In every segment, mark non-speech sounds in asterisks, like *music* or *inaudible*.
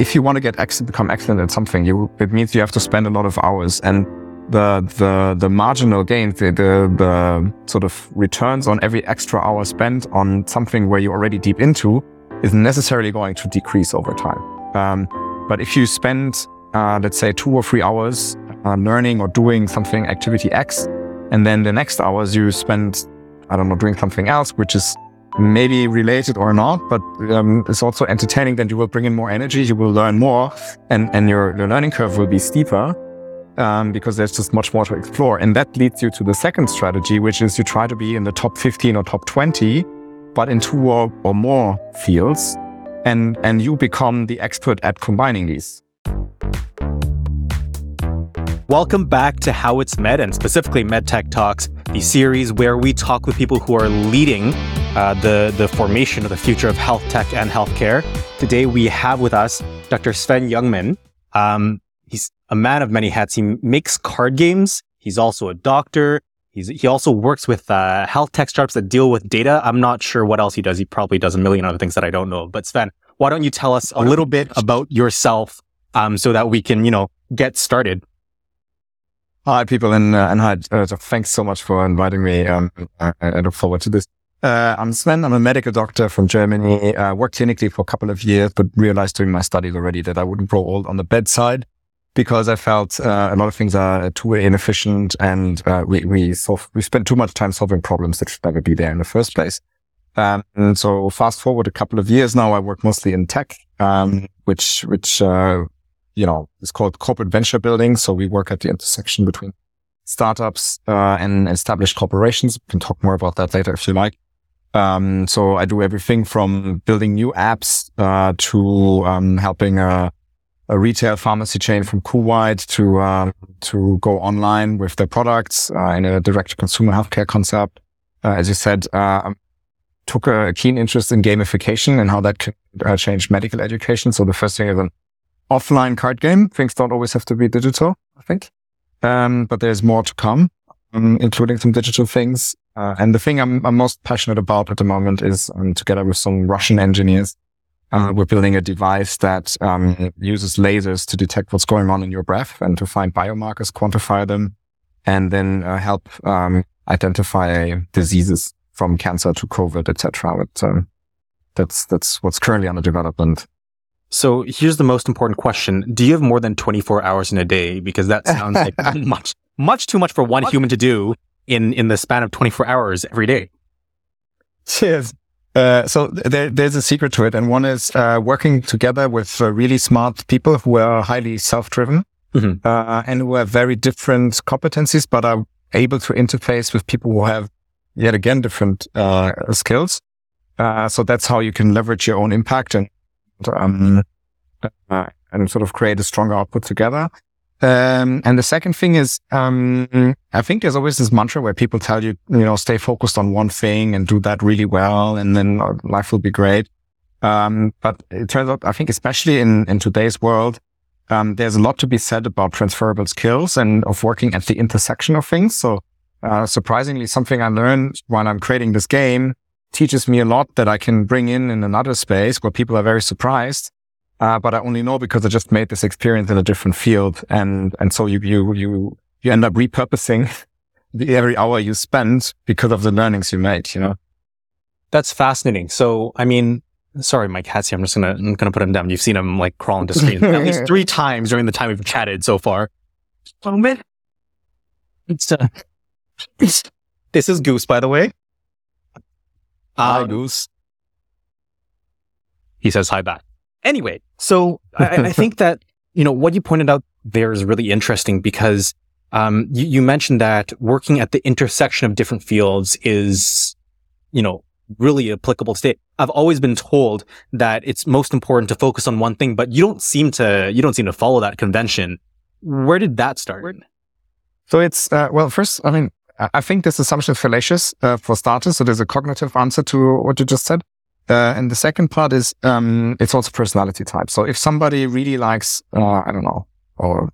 if you want to get ex- become excellent at something, you, it means you have to spend a lot of hours and the, the, the marginal gains, the, the, the sort of returns on every extra hour spent on something where you're already deep into is necessarily going to decrease over time. Um, but if you spend, uh, let's say two or three hours uh, learning or doing something activity X, and then the next hours you spend, I don't know, doing something else, which is maybe related or not, but um, it's also entertaining. Then you will bring in more energy, you will learn more, and, and your, your learning curve will be steeper um, because there's just much more to explore. And that leads you to the second strategy, which is you try to be in the top 15 or top 20, but in two or, or more fields, and, and you become the expert at combining these. Welcome back to How It's Med and specifically MedTech Talks, the series where we talk with people who are leading uh, the, the formation of the future of health tech and healthcare. Today we have with us Dr. Sven Jungmann. Um, he's a man of many hats. He makes card games. He's also a doctor. He's, he also works with uh, health tech startups that deal with data. I'm not sure what else he does. He probably does a million other things that I don't know. But Sven, why don't you tell us a little bit about yourself um, so that we can, you know, get started? Hi, people, and, uh, and hi, uh, thanks so much for inviting me. Um, I, I, look forward to this. Uh, I'm Sven. I'm a medical doctor from Germany. I worked clinically for a couple of years, but realized during my studies already that I wouldn't grow old on the bedside because I felt uh, a lot of things are too inefficient and uh, we we solve, we spend too much time solving problems that should never be there in the first place. Um, and so fast forward a couple of years now, I work mostly in tech, um, which which uh, you know, it's called corporate venture building. So we work at the intersection between startups uh, and established corporations. We can talk more about that later if you like. Um, so I do everything from building new apps uh, to um, helping a, a, retail pharmacy chain from Kuwait to uh, to go online with their products uh, in a direct to consumer healthcare concept. Uh, as you said, uh, took a keen interest in gamification and how that could change medical education. So the first thing is an offline card game. Things don't always have to be digital, I think. Um, but there's more to come, um, including some digital things. Uh, and the thing I'm, I'm, most passionate about at the moment is um, together with some Russian engineers, uh, we're building a device that um, uses lasers to detect what's going on in your breath and to find biomarkers, quantify them, and then uh, help um, identify diseases from cancer to COVID, etc. But um, that's that's what's currently under development. So here's the most important question. Do you have more than 24 hours in a day? Because that sounds like *laughs* much, much too much for one human to do in, in the span of 24 hours every day. Cheers. Uh, so there, there's a secret to it. And one is, uh, working together with uh, really smart people who are highly self-driven, mm-hmm. Uh, and who have very different competencies, but are able to interface with people who have yet again different, uh, skills. Uh, so that's how you can leverage your own impact and um, uh, and sort of create a stronger output together. Um, and the second thing is, um, I think there's always this mantra where people tell you, you know, stay focused on one thing and do that really well, and then uh, life will be great. Um, but it turns out, I think, especially in, in today's world, um, there's a lot to be said about transferable skills and of working at the intersection of things. So, uh, surprisingly, something I learned while I'm creating this game teaches me a lot that I can bring in in another space where people are very surprised. Uh, but I only know because I just made this experience in a different field. And, and so you, you, you, you end up repurposing *laughs* the every hour you spend because of the learnings you made, you know? That's fascinating. So, I mean, sorry, Mike Hatzi, I'm just gonna, I'm gonna put him down. You've seen him like crawl into screen at least *laughs* three times during the time we've chatted so far. Moment. It's, uh, this is Goose, by the way. Hi, um, Goose. He says hi back. Anyway, so I, I, *laughs* think that, you know, what you pointed out there is really interesting because um, you, you mentioned that working at the intersection of different fields is, you know, really applicable today. I've always been told that it's most important to focus on one thing, but you don't seem to, you don't seem to follow that convention. Where did that start? So it's, uh, well, first, I mean, I think this assumption is fallacious uh, for starters. So there's a cognitive answer to what you just said. Uh, and the second part is um, it's also personality type. So if somebody really likes, uh, I don't know, or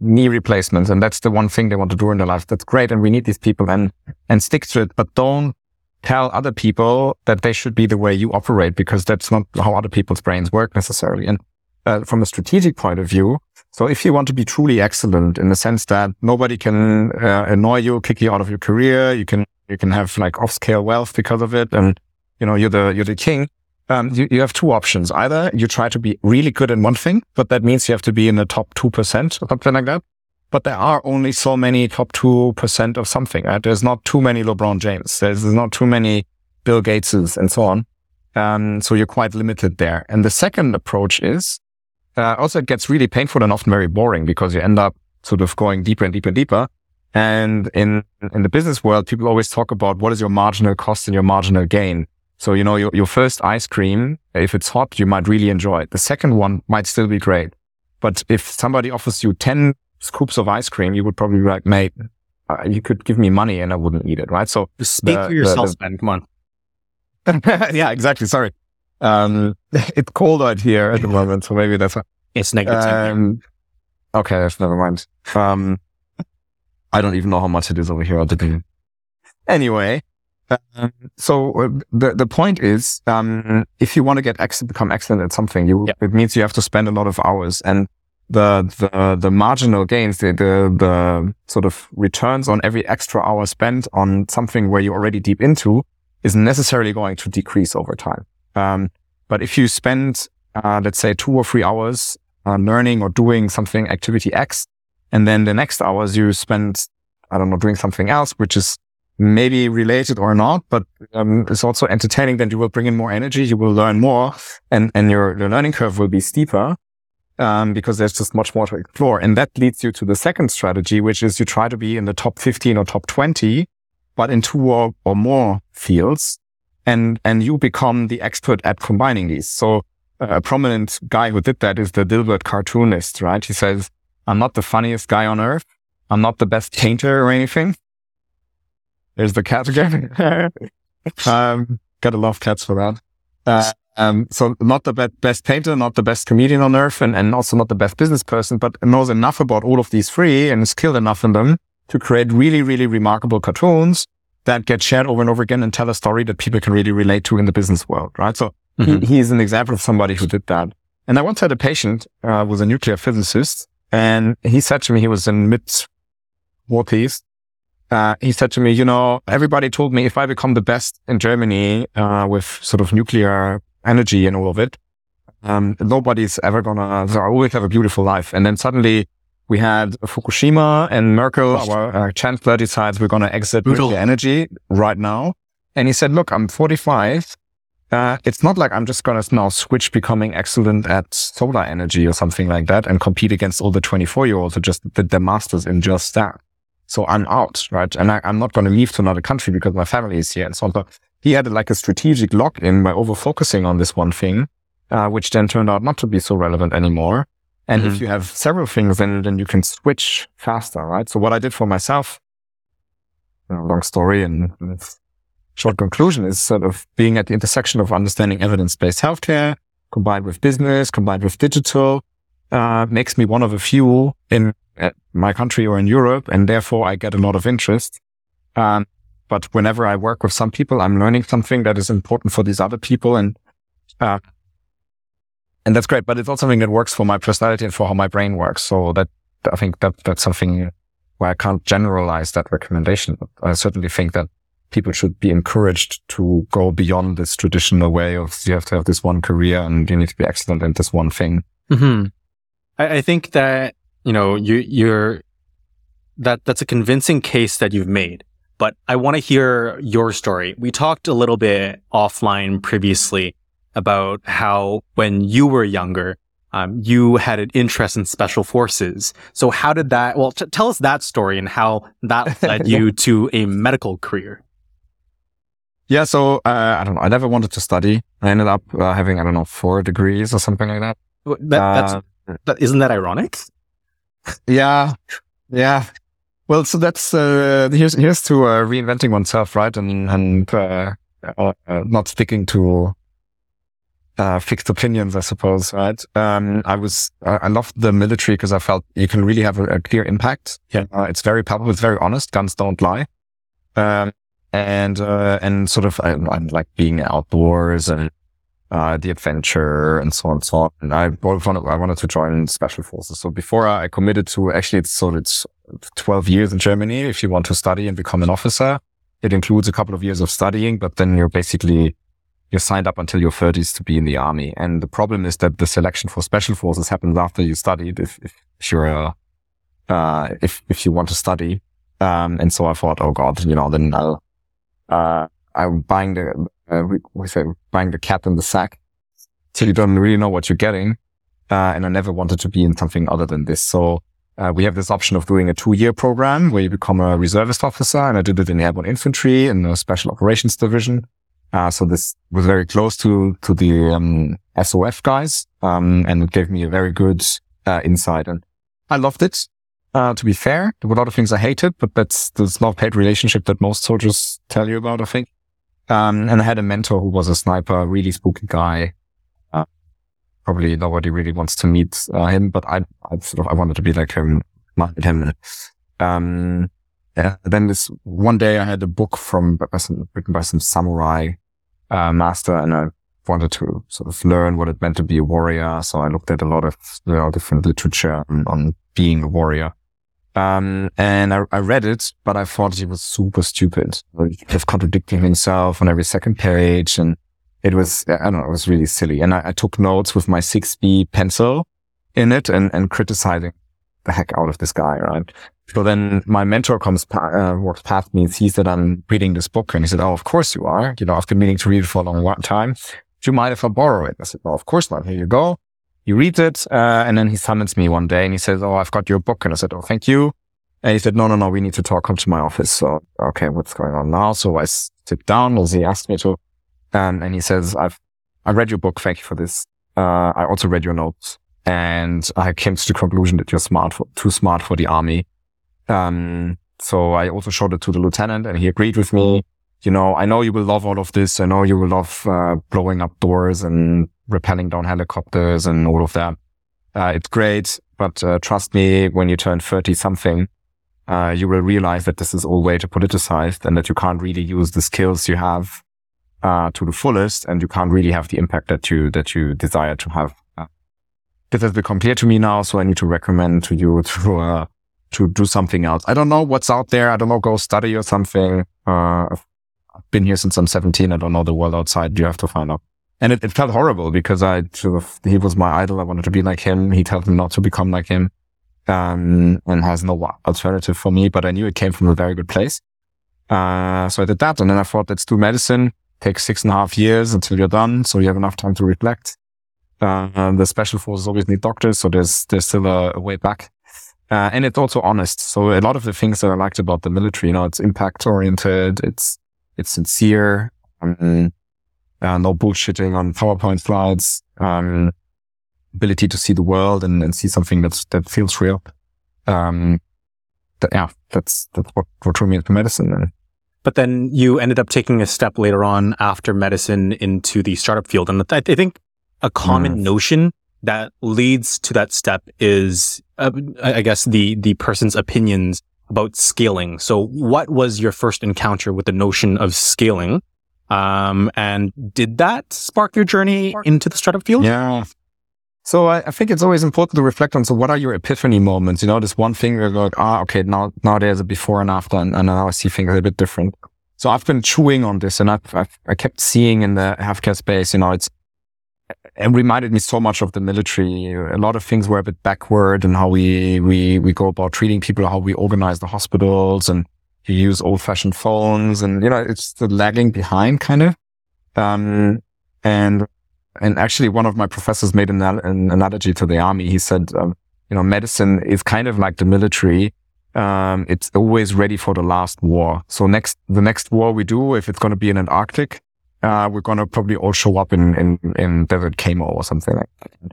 knee replacements, and that's the one thing they want to do in their life, that's great, and we need these people and and stick to it. But don't tell other people that they should be the way you operate because that's not how other people's brains work necessarily. And uh, from a strategic point of view, so if you want to be truly excellent in the sense that nobody can uh, annoy you, kick you out of your career, you can you can have like off scale wealth because of it, and you know you're the you're the king. Um, you, you have two options. Either you try to be really good in one thing, but that means you have to be in the top two percent or something like that. But there are only so many top two percent of something. Right? There's not too many LeBron James. There's not too many Bill Gateses and so on. Um, so you're quite limited there. And the second approach is uh, also it gets really painful and often very boring because you end up sort of going deeper and deeper and deeper. And in, in the business world, people always talk about what is your marginal cost and your marginal gain. So, you know, your, your first ice cream, if it's hot, you might really enjoy it. The second one might still be great. But if somebody offers you 10 scoops of ice cream, you would probably be like, mate, uh, you could give me money and I wouldn't eat it. Right. So speak the, for yourself, the, the, man. Come on. *laughs* yeah, exactly. Sorry. Um, *laughs* it's cold out here at the moment, so maybe that's. A, it's negative. Um, okay, that's never mind. Um, I don't even know how much it is over here at the Anyway, um, so uh, the the point is, um, if you want to get ex- become excellent at something, you it means you have to spend a lot of hours, and the the the marginal gains, the, the the sort of returns on every extra hour spent on something where you're already deep into, is necessarily going to decrease over time. Um, but if you spend, uh, let's say two or three hours uh, learning or doing something activity X, and then the next hours you spend, I don't know, doing something else, which is maybe related or not, but um, it's also entertaining. Then you will bring in more energy, you will learn more, and and your, your learning curve will be steeper. Um, because there's just much more to explore. And that leads you to the second strategy, which is you try to be in the top 15 or top 20, but in two or, or more fields and and you become the expert at combining these. So a prominent guy who did that is the Dilbert cartoonist, right? He says, "I'm not the funniest guy on earth. I'm not the best painter or anything." There's the cat again. *laughs* um, gotta love cats for that. Uh, um, so not the be- best painter, not the best comedian on earth, and, and also not the best business person, but knows enough about all of these three and is skilled enough in them to create really, really remarkable cartoons that get shared over and over again and tell a story that people can really relate to in the business world, right? So mm-hmm. he, he's an example of somebody who did that. And I once had a patient, uh, was a nuclear physicist and he said to me, he was in mid forties. Uh, he said to me, you know, everybody told me if I become the best in Germany, uh, with sort of nuclear energy and all of it, um, nobody's ever gonna, so I always have a beautiful life. And then suddenly we had Fukushima and Merkel, our uh, chancellor, decides we're going to exit Brutal. nuclear energy right now. And he said, look, I'm 45. Uh, it's not like I'm just going to now switch becoming excellent at solar energy or something like that and compete against all the 24 year olds who just did their masters in just that. So I'm out, right? And I, am not going to leave to another country because my family is here and so on. But he had like a strategic lock in by over focusing on this one thing, uh, which then turned out not to be so relevant anymore. And mm-hmm. if you have several things, then, then you can switch faster, right? So what I did for myself, you know, long story and short conclusion is sort of being at the intersection of understanding evidence-based healthcare combined with business, combined with digital, uh, makes me one of a few in uh, my country or in Europe. And therefore I get a lot of interest. Um, but whenever I work with some people, I'm learning something that is important for these other people. And, uh, and that's great. But it's also something that works for my personality and for how my brain works. So that I think that that's something where I can't generalize that recommendation. I certainly think that people should be encouraged to go beyond this traditional way of you have to have this one career and you need to be excellent in this one thing. Mm-hmm. I, I think that you know you you're that that's a convincing case that you've made. But I want to hear your story. We talked a little bit offline previously about how when you were younger, um, you had an interest in special forces. So how did that, well, t- tell us that story and how that *laughs* led you to a medical career. Yeah. So, uh, I don't know. I never wanted to study. I ended up uh, having, I don't know, four degrees or something like that. that that's, uh, isn't that ironic? Yeah. Yeah. Well, so that's, uh, here's, here's to uh, reinventing oneself, right? And, and, uh, not sticking to uh, fixed opinions, I suppose, right? Um, I was, uh, I loved the military because I felt you can really have a, a clear impact. Yeah. Uh, it's very palpable. It's very honest. Guns don't lie. Um, and, uh, and sort of, I, I like being outdoors and, uh, the adventure and so on and so on. And I wanted, I wanted to join special forces. So before I committed to actually, it's so it's 12 years in Germany. If you want to study and become an officer, it includes a couple of years of studying, but then you're basically, you're signed up until your 30s to be in the army. And the problem is that the selection for special forces happens after you studied. If, if you're a, uh, if, if you want to study. Um, and so I thought, oh God, you know, then I'll, uh, I'm buying the, uh, we, we say buying the cat in the sack till you don't really know what you're getting. Uh, and I never wanted to be in something other than this. So, uh, we have this option of doing a two year program where you become a reservist officer. And I did it in the airborne infantry in the special operations division. Uh, so this was very close to, to the, um, SOF guys. Um, and it gave me a very good, uh, insight and I loved it. Uh, to be fair, there were a lot of things I hated, but that's the love hate relationship that most soldiers tell you about, I think. Um, and I had a mentor who was a sniper, really spooky guy. Uh, probably nobody really wants to meet uh, him, but I, I sort of, I wanted to be like him, like him. Um, yeah. Then this one day I had a book from, by some, written by some samurai, uh, master and I wanted to sort of learn what it meant to be a warrior. So I looked at a lot of you know, different literature on, on being a warrior. Um, and I, I, read it, but I thought he was super stupid. Just contradicting himself on every second page. And it was, I don't know, it was really silly. And I, I took notes with my 6B pencil in it and, and criticizing the heck out of this guy, right? So then my mentor comes, uh, walks past me and sees that I'm reading this book. And he said, Oh, of course you are. You know, I've been meaning to read it for a long time. Do you mind if I borrow it? I said, Well, of course not. Here you go. He reads it, uh, and then he summons me one day and he says, Oh, I've got your book. And I said, Oh, thank you. And he said, No, no, no, we need to talk. Come to my office. So, okay, what's going on now? So I sit down as he asked me to. Um, and he says, I've, I read your book. Thank you for this. Uh, I also read your notes and I came to the conclusion that you're smart for, too smart for the army. Um, so I also showed it to the lieutenant and he agreed with me. You know, I know you will love all of this. I know you will love, uh, blowing up doors and rappelling down helicopters and all of that. Uh, it's great, but uh, trust me, when you turn 30 something, uh, you will realize that this is all way too politicized and that you can't really use the skills you have uh, to the fullest and you can't really have the impact that you, that you desire to have. Uh, this has become clear to me now, so I need to recommend to you *laughs* to, uh, to do something else. I don't know what's out there. I don't know, go study or something. I've been here since I'm 17. I don't know the world outside. You have to find out. And it, it felt horrible because I sort of, he was my idol. I wanted to be like him. He told me not to become like him. Um, and has no alternative for me, but I knew it came from a very good place. Uh, so I did that. And then I thought, let's do medicine. Takes six and a half years until you're done. So you have enough time to reflect. Uh, the special forces always need doctors. So there's, there's still a, a way back. Uh, and it's also honest. So a lot of the things that I liked about the military, you know, it's impact oriented. It's, it's sincere. Um, uh, no bullshitting on PowerPoint slides, um, ability to see the world and, and see something that's, that feels real. Um, that, yeah, that's, that's what, what drew me into medicine. And, but then you ended up taking a step later on after medicine into the startup field. And I, I think a common mm. notion that leads to that step is, uh, I guess, the, the person's opinions about scaling. So what was your first encounter with the notion of scaling? Um, and did that spark your journey into the startup field? Yeah. So I, I, think it's always important to reflect on. So what are your epiphany moments? You know, this one thing where you're like, ah, okay, now, now there's a before and after and, and now I see things a little bit different. So I've been chewing on this and I've, I've, i kept seeing in the healthcare space, you know, it's, it reminded me so much of the military. A lot of things were a bit backward and how we, we, we go about treating people, how we organize the hospitals and you use old fashioned phones and, you know, it's the lagging behind kind of. Um, and, and actually one of my professors made an, an analogy to the army. He said, um, you know, medicine is kind of like the military. Um, it's always ready for the last war. So next, the next war we do, if it's going to be in an Arctic, uh, we're going to probably all show up in, in, in Desert Camo or something like that.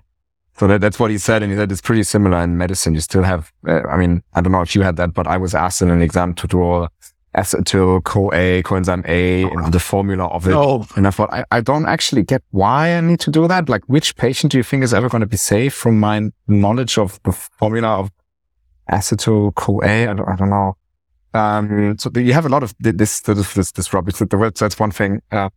So that, that's what he said. And he said it's pretty similar in medicine. You still have, uh, I mean, I don't know if you had that, but I was asked in an exam to draw acetyl CoA, coenzyme A, and the formula of it. Oh. And I thought, I, I don't actually get why I need to do that. Like, which patient do you think is ever going to be safe from my knowledge of the formula of acetyl CoA? I don't, I don't know. Um, so you have a lot of this, this, this, this rubbish. That's one thing. Uh,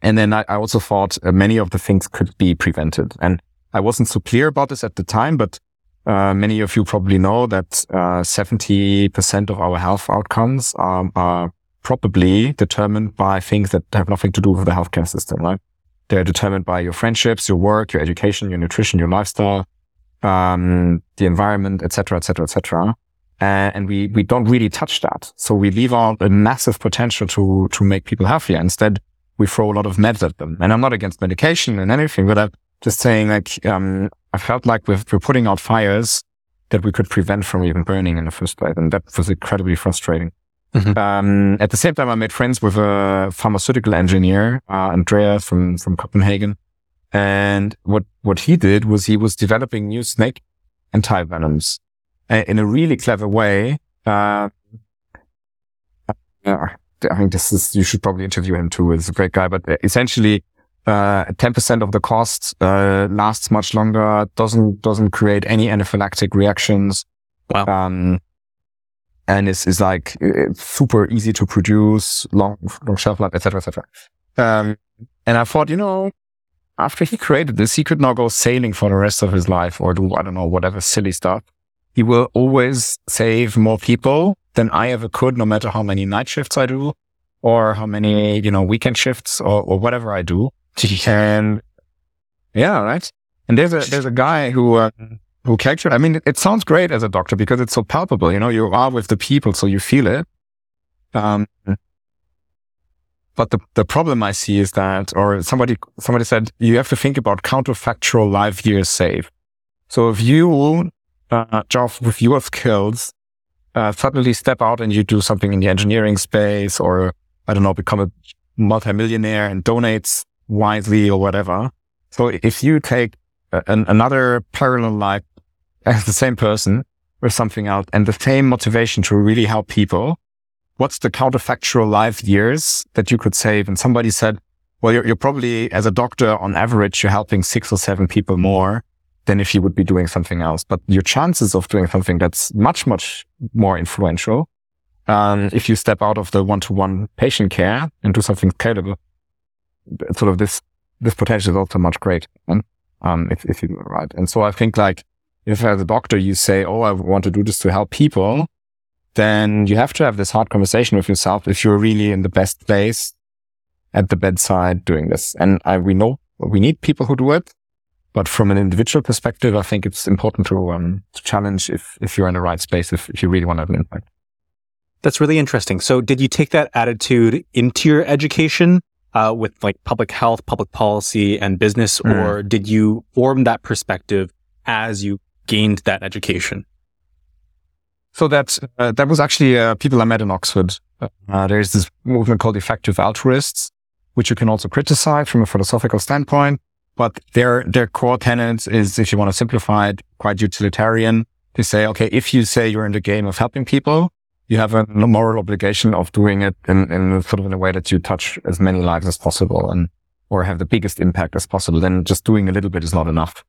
and then I, I also thought uh, many of the things could be prevented. And I wasn't so clear about this at the time, but uh, many of you probably know that uh, 70% of our health outcomes um, are probably determined by things that have nothing to do with the healthcare system, right? They're determined by your friendships, your work, your education, your nutrition, your lifestyle, um, the environment, etc., etc., etc. And we we don't really touch that, so we leave out a massive potential to to make people healthier. Instead, we throw a lot of meds at them. And I'm not against medication and anything, but I'm just saying like, um, I felt like we're, we're putting out fires that we could prevent from even burning in the first place. And that was incredibly frustrating. Mm-hmm. Um, at the same time, I made friends with a pharmaceutical engineer, uh, Andrea from, from Copenhagen. And what, what he did was he was developing new snake antivenoms uh, in a really clever way. Uh, uh I think this is, you should probably interview him too. He's a great guy, but essentially, uh, 10% of the cost, uh, lasts much longer, doesn't, doesn't create any anaphylactic reactions. Wow. Um, and it's, is like uh, super easy to produce, long, long shelf life, etc., etc. Um, and I thought, you know, after he created this, he could now go sailing for the rest of his life or do, I don't know, whatever silly stuff. He will always save more people than I ever could, no matter how many night shifts I do or how many, you know, weekend shifts or, or whatever I do. And yeah, right. And there's a, there's a guy who, uh, who calculated, I mean, it, sounds great as a doctor because it's so palpable, you know, you are with the people, so you feel it. Um, but the, the problem I see is that, or somebody, somebody said, you have to think about counterfactual life years saved. So if you, uh, with your skills, uh, suddenly step out and you do something in the engineering space or, I don't know, become a multimillionaire and donates wisely or whatever. So if you take an, another parallel life as the same person with something else and the same motivation to really help people, what's the counterfactual life years that you could save? And somebody said, well, you're, you're probably as a doctor on average, you're helping six or seven people more than if you would be doing something else. But your chances of doing something that's much, much more influential, um, if you step out of the one-to-one patient care and do something scalable, sort of this, this potential is also much greater. Um, if, if you do it right. And so I think like, if as a doctor you say, Oh, I want to do this to help people, then you have to have this hard conversation with yourself if you're really in the best place at the bedside doing this. And I, we know we need people who do it. But from an individual perspective, I think it's important to, um, to challenge if, if you're in the right space, if, if you really want to have an impact. That's really interesting. So did you take that attitude into your education, uh, with like public health, public policy and business, mm. or did you form that perspective as you gained that education? So that, uh, that was actually, uh, people I met in Oxford. Uh, there's this movement called effective altruists, which you can also criticize from a philosophical standpoint. But their, their core tenets is, if you want to simplify it, quite utilitarian. They say, okay, if you say you're in the game of helping people, you have a moral obligation of doing it in, in sort of in a way that you touch as many lives as possible and, or have the biggest impact as possible. Then just doing a little bit is not enough.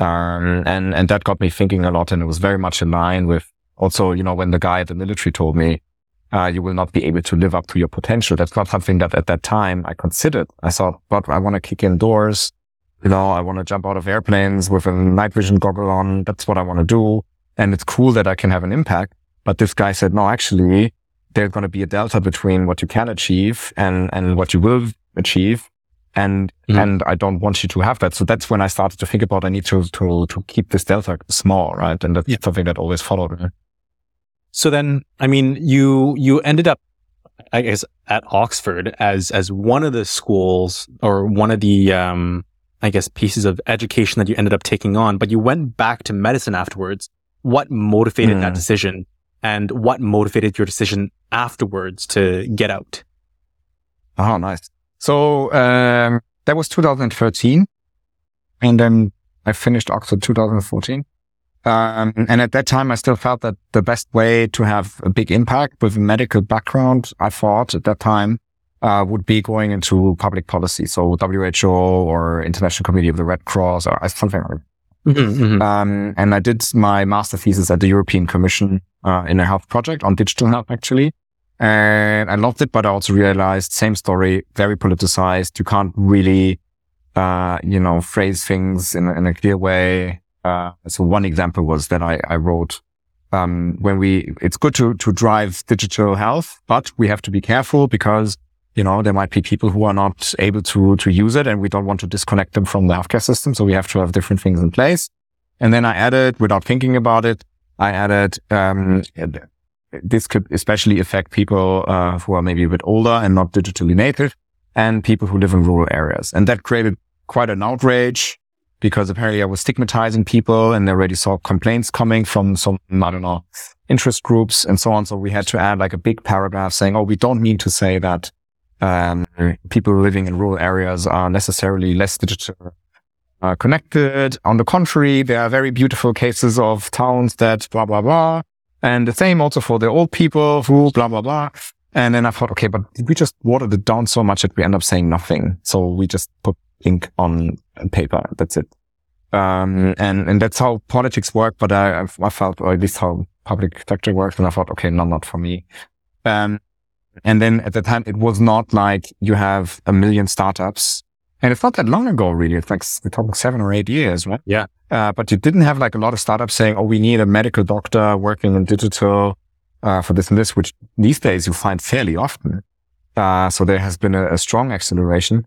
Um, and, and that got me thinking a lot. And it was very much in line with also, you know, when the guy at the military told me, uh, you will not be able to live up to your potential. That's not something that at that time I considered. I thought, but I want to kick indoors. You know, I want to jump out of airplanes with a night vision goggle on. That's what I want to do. And it's cool that I can have an impact. But this guy said, no, actually, there's going to be a delta between what you can achieve and, and what you will achieve. And, mm. and I don't want you to have that. So that's when I started to think about, I need to, to, to keep this delta small, right? And that's yeah. something that always followed me. So then, I mean, you, you ended up I guess at Oxford as as one of the schools or one of the um I guess, pieces of education that you ended up taking on, but you went back to medicine afterwards. What motivated mm. that decision and what motivated your decision afterwards to get out? Oh, nice. So, um, that was 2013. And then I finished Oxford 2014. Um, and at that time, I still felt that the best way to have a big impact with a medical background, I thought at that time, uh, would be going into public policy. So WHO or International Committee of the Red Cross or something like that. Mm-hmm, mm-hmm. Um, and I did my master thesis at the European Commission uh, in a health project on digital health, actually. And I loved it, but I also realized same story, very politicized. You can't really, uh, you know, phrase things in, in a clear way. Uh, so one example was that I, I wrote, um, when we, it's good to, to drive digital health, but we have to be careful because, you know, there might be people who are not able to, to use it and we don't want to disconnect them from the healthcare system. So we have to have different things in place. And then I added, without thinking about it, I added, um, this could especially affect people uh, who are maybe a bit older and not digitally native and people who live in rural areas. And that created quite an outrage because apparently I was stigmatizing people and they already saw complaints coming from some, I don't know, interest groups and so on. So we had to add like a big paragraph saying, oh, we don't mean to say that um, people living in rural areas are necessarily less digital uh, connected. On the contrary, there are very beautiful cases of towns that blah, blah, blah. And the same also for the old people who blah, blah, blah. And then I thought, okay, but we just watered it down so much that we end up saying nothing. So we just put ink on paper. That's it. Um, and, and that's how politics work. But I, I felt, or at least how public sector works. And I thought, okay, no, not for me. Um, and then at the time, it was not like you have a million startups and it's not that long ago, really. It's like we're talking seven or eight years, right? Yeah. Uh, but you didn't have like a lot of startups saying, "Oh, we need a medical doctor working in digital uh, for this and this," which these days you find fairly often. Uh, so there has been a, a strong acceleration.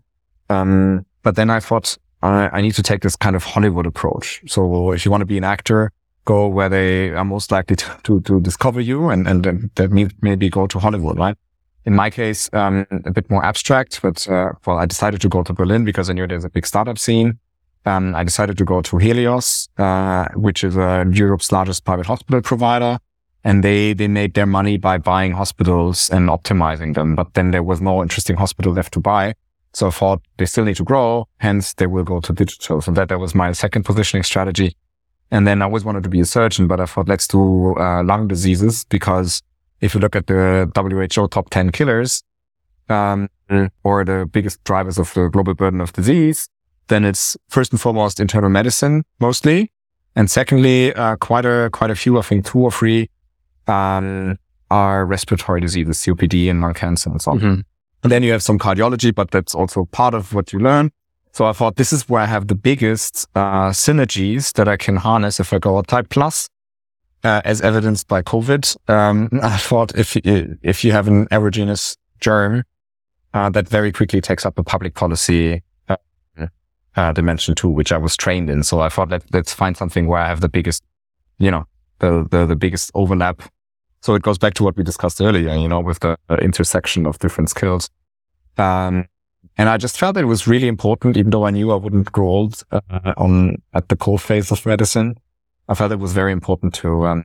Um, but then I thought I, I need to take this kind of Hollywood approach. So if you want to be an actor, go where they are most likely to, to, to discover you, and and, and that means maybe go to Hollywood, right? In my case, um, a bit more abstract, but, uh, well, I decided to go to Berlin because I knew there's a big startup scene. Um, I decided to go to Helios, uh, which is uh, Europe's largest private hospital provider. And they, they made their money by buying hospitals and optimizing them. But then there was no interesting hospital left to buy. So I thought they still need to grow. Hence they will go to digital. So that, that was my second positioning strategy. And then I always wanted to be a surgeon, but I thought let's do, uh, lung diseases because if you look at the WHO top 10 killers, um, or the biggest drivers of the global burden of disease, then it's first and foremost internal medicine mostly. And secondly, uh, quite a, quite a few, I think two or three, um, are respiratory diseases, COPD and lung cancer and so on. Mm-hmm. And then you have some cardiology, but that's also part of what you learn. So I thought this is where I have the biggest, uh, synergies that I can harness if I go a type plus uh, as evidenced by COVID. Um, I thought if if you have an aerogenous germ, uh, that very quickly takes up a public policy uh, uh, dimension too, which I was trained in. So I thought let let's find something where I have the biggest, you know, the the, the biggest overlap. So it goes back to what we discussed earlier, you know, with the intersection of different skills. Um, and I just felt that it was really important, even though I knew I wouldn't grow old uh, on at the core phase of medicine. I felt it was very important to, um,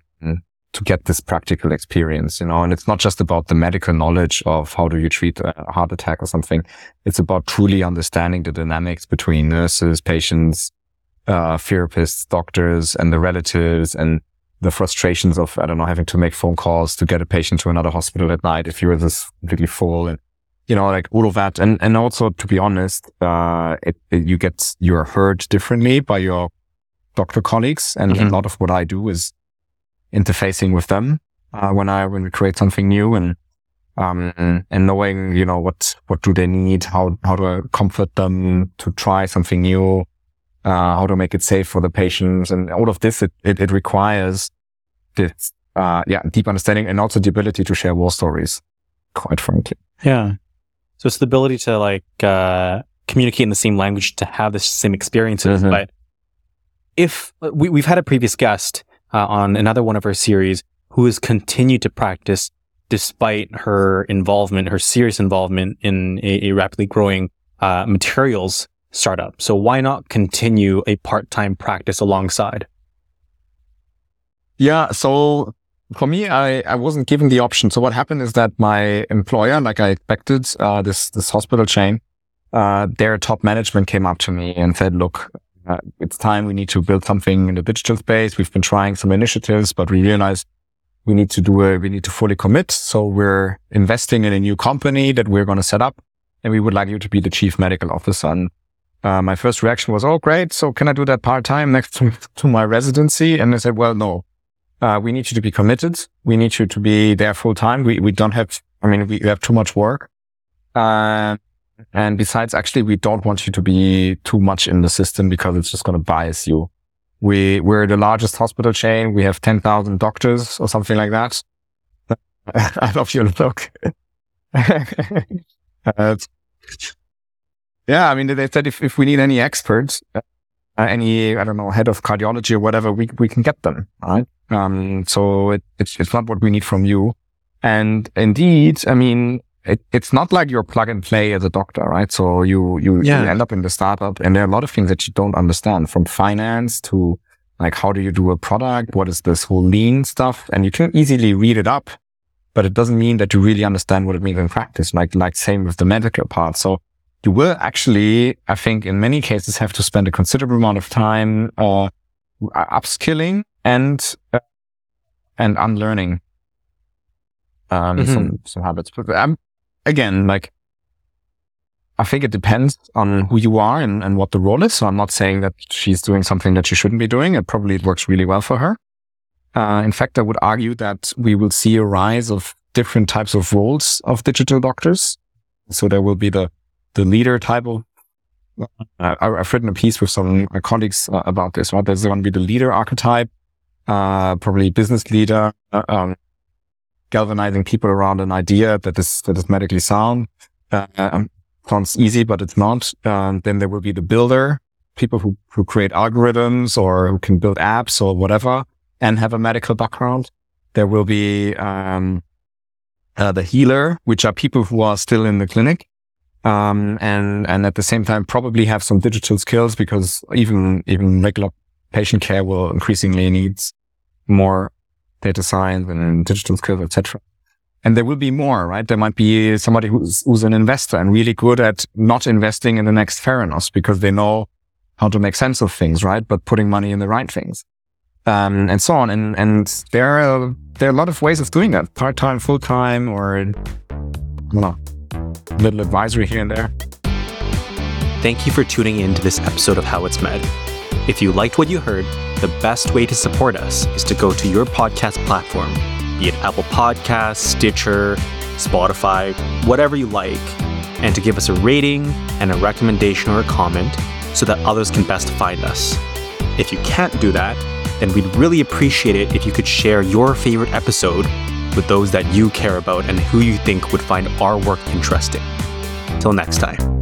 to get this practical experience, you know, and it's not just about the medical knowledge of how do you treat a heart attack or something. It's about truly understanding the dynamics between nurses, patients, uh, therapists, doctors, and the relatives and the frustrations of, I don't know, having to make phone calls to get a patient to another hospital at night if you're this completely full and, you know, like all of that. And, and also to be honest, uh, it, it, you get, you're heard differently by your doctor colleagues. And mm-hmm. a lot of what I do is interfacing with them, uh, when I, when we create something new and, um, and knowing, you know, what, what do they need? How, how do I comfort them to try something new? Uh, how to make it safe for the patients and all of this, it, it, it requires this, uh, yeah, deep understanding and also the ability to share war stories, quite frankly. Yeah. So it's the ability to like, uh, communicate in the same language to have the same experiences, mm-hmm. but if we, we've had a previous guest uh, on another one of our series who has continued to practice despite her involvement, her serious involvement in a, a rapidly growing uh, materials startup. So why not continue a part-time practice alongside? Yeah. So for me, I, I wasn't given the option. So what happened is that my employer, like I expected, uh, this, this hospital chain, uh, their top management came up to me and said, look, uh, it's time we need to build something in the digital space. We've been trying some initiatives, but we realized we need to do a, we need to fully commit. So we're investing in a new company that we're going to set up and we would like you to be the chief medical officer. And uh, my first reaction was, Oh, great. So can I do that part time next to, *laughs* to my residency? And I said, well, no, Uh, we need you to be committed. We need you to be there full time. We, we don't have, I mean, we have too much work. Uh, and besides, actually, we don't want you to be too much in the system because it's just going to bias you. We, we're the largest hospital chain. We have 10,000 doctors or something like that. *laughs* I love your look. *laughs* uh, yeah, I mean, they said if, if we need any experts, uh, any, I don't know, head of cardiology or whatever, we, we can get them, right? Um, so it, it's, it's not what we need from you. And indeed, I mean, it, it's not like you're plug and play as a doctor, right? So you, you, yeah. you end up in the startup and there are a lot of things that you don't understand from finance to like, how do you do a product? What is this whole lean stuff? And you can easily read it up, but it doesn't mean that you really understand what it means in practice. Like, like same with the medical part. So you will actually, I think in many cases have to spend a considerable amount of time, uh, upskilling and, uh, and unlearning, um, mm-hmm. some, some habits. But I'm, again, like, I think it depends on who you are and, and what the role is. So I'm not saying that she's doing something that she shouldn't be doing. It probably works really well for her. Uh, in fact, I would argue that we will see a rise of different types of roles of digital doctors. So there will be the, the leader type of, uh, I've written a piece with some colleagues uh, about this, right? There's going to be the leader archetype, uh, probably business leader, uh, um, galvanizing people around an idea that is, that is medically sound. Uh, um, sounds easy, but it's not. Um, then there will be the builder, people who, who create algorithms or who can build apps or whatever and have a medical background. There will be, um, uh, the healer, which are people who are still in the clinic. Um, and, and at the same time, probably have some digital skills because even, even regular patient care will increasingly needs more data science and digital skills, etc. And there will be more, right? There might be somebody who's, who's an investor and really good at not investing in the next Theranos because they know how to make sense of things, right? But putting money in the right things. Um, and so on. And, and there are, there are a lot of ways of doing that. Part-time, full-time, or, I don't know, little advisory here and there. Thank you for tuning in to this episode of How It's Med. If you liked what you heard, the best way to support us is to go to your podcast platform, be it Apple Podcasts, Stitcher, Spotify, whatever you like, and to give us a rating and a recommendation or a comment so that others can best find us. If you can't do that, then we'd really appreciate it if you could share your favorite episode with those that you care about and who you think would find our work interesting. Till next time.